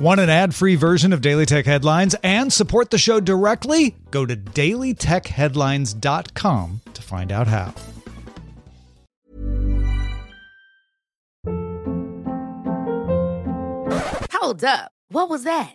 Want an ad free version of Daily Tech Headlines and support the show directly? Go to dailytechheadlines.com to find out how. Hold up. What was that?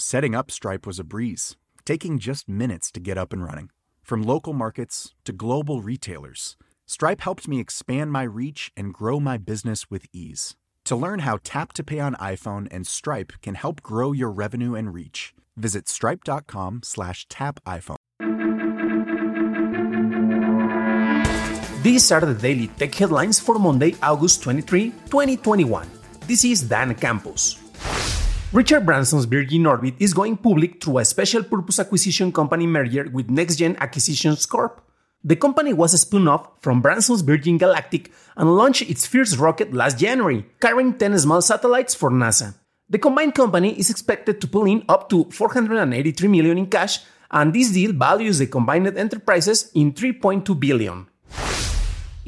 Setting up Stripe was a breeze, taking just minutes to get up and running. From local markets to global retailers, Stripe helped me expand my reach and grow my business with ease. To learn how Tap to Pay on iPhone and Stripe can help grow your revenue and reach, visit stripe.com slash tap iPhone. These are the daily tech headlines for Monday, August 23, 2021. This is Dan Campos. Richard Branson's Virgin Orbit is going public through a special purpose acquisition company merger with NextGen Acquisitions Corp. The company was a spun off from Branson's Virgin Galactic and launched its first rocket last January, carrying 10 small satellites for NASA. The combined company is expected to pull in up to 483 million in cash, and this deal values the combined enterprises in 3.2 billion.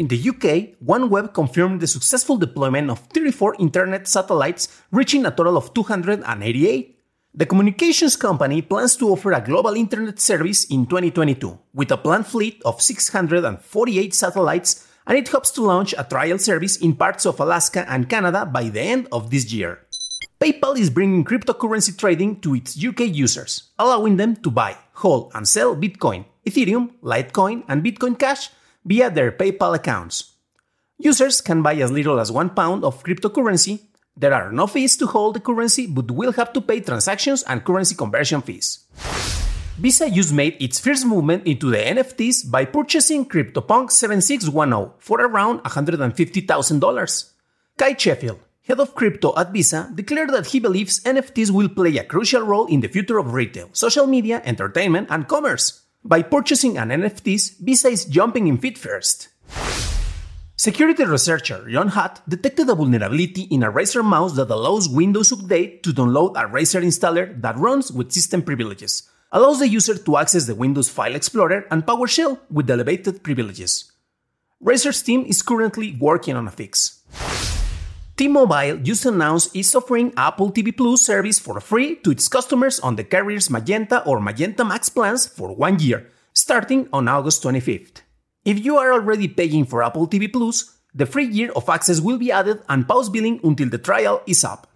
In the UK, OneWeb confirmed the successful deployment of 34 internet satellites, reaching a total of 288. The communications company plans to offer a global internet service in 2022, with a planned fleet of 648 satellites, and it hopes to launch a trial service in parts of Alaska and Canada by the end of this year. PayPal is bringing cryptocurrency trading to its UK users, allowing them to buy, hold, and sell Bitcoin, Ethereum, Litecoin, and Bitcoin Cash via their PayPal accounts. Users can buy as little as one pound of cryptocurrency. There are no fees to hold the currency, but will have to pay transactions and currency conversion fees. Visa just made its first movement into the NFTs by purchasing CryptoPunk 7610 for around $150,000. Cuy Sheffield, head of crypto at Visa, declared that he believes NFTs will play a crucial role in the future of retail, social media, entertainment, and commerce. By purchasing an NFTs, Visa is jumping in feet first. Security researcher John Hutt detected a vulnerability in a Razer mouse that allows Windows Update to download a Razer installer that runs with system privileges, allows the user to access the Windows File Explorer and PowerShell with elevated privileges. Razer's team is currently working on a fix. T-Mobile just announced it's offering Apple TV Plus service for free to its customers on the carrier's Magenta or Magenta Max plans for one year, starting on August 25th. If you are already paying for Apple TV Plus, the free year of access will be added and pause billing until the trial is up.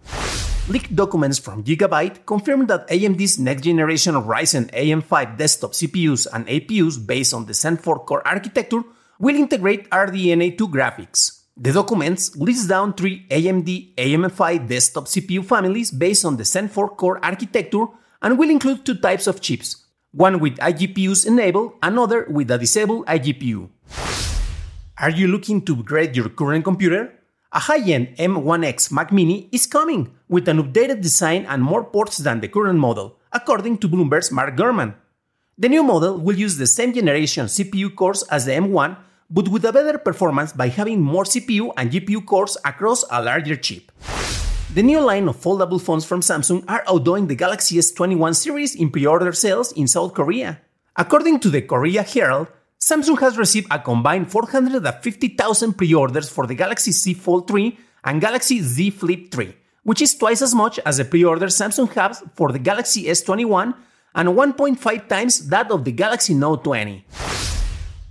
Leaked documents from Gigabyte confirm that AMD's next generation Ryzen AM5 desktop CPUs and APUs based on the Zen 4 core architecture will integrate RDNA 2 graphics. The documents list down three AMD AM5 desktop CPU families based on the Zen 4 core architecture and will include two types of chips, one with iGPUs enabled, another with a disabled iGPU. Are you looking to upgrade your current computer? A high-end M1X Mac Mini is coming with an updated design and more ports than the current model, according to Bloomberg's Mark Gurman. The new model will use the same generation CPU cores as the M1, but with a better performance by having more CPU and GPU cores across a larger chip. The new line of foldable phones from Samsung are outdoing the Galaxy S21 series in pre-order sales in South Korea. According to the Korea Herald, Samsung has received a combined 450,000 pre-orders for the Galaxy Z Fold 3 and Galaxy Z Flip 3, which is twice as much as the pre-orders Samsung has for the Galaxy S21 and 1.5 times that of the Galaxy Note 20.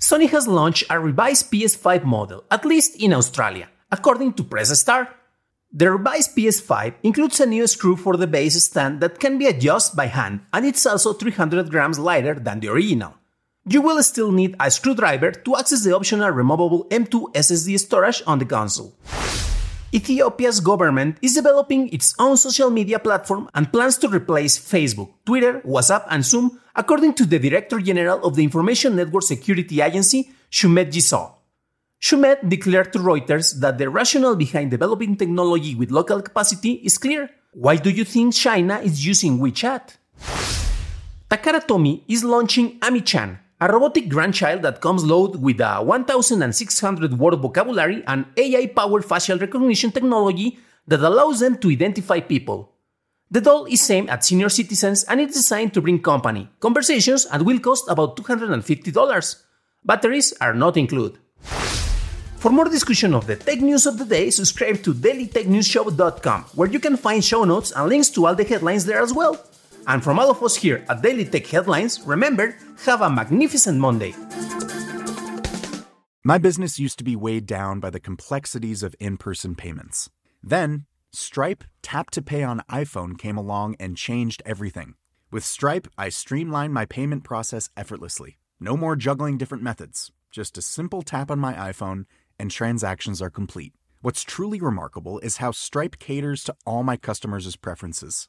Sony has launched a revised PS5 model, at least in Australia, according to Press Start. The revised PS5 includes a new screw for the base stand that can be adjusted by hand, and it's also 300 grams lighter than the original. You will still need a screwdriver to access the optional removable M2 SSD storage on the console. Ethiopia's government is developing its own social media platform and plans to replace Facebook, Twitter, WhatsApp, and Zoom, according to the Director General of the Information Network Security Agency, Shumete Gizaw. Shumete declared to Reuters that the rationale behind developing technology with local capacity is clear. Why do you think China is using WeChat? Takara Tomy is launching Ami-chan, a robotic grandchild that comes loaded with a 1600 word vocabulary and AI powered facial recognition technology that allows them to identify people. The doll is aimed at senior citizens and it's designed to bring company, conversations, and will cost about $250. Batteries are not included. For more discussion of the tech news of the day, subscribe to dailytechnewsshow.com, where you can find show notes and links to all the headlines there as well. And from all of us here at Daily Tech Headlines, remember, have a magnificent Monday. My business used to be weighed down by the complexities of in person payments. Then, Stripe Tap to Pay on iPhone came along and changed everything. With Stripe, I streamlined my payment process effortlessly. No more juggling different methods, just a simple tap on my iPhone and transactions are complete. What's truly remarkable is how Stripe caters to all my customers' preferences.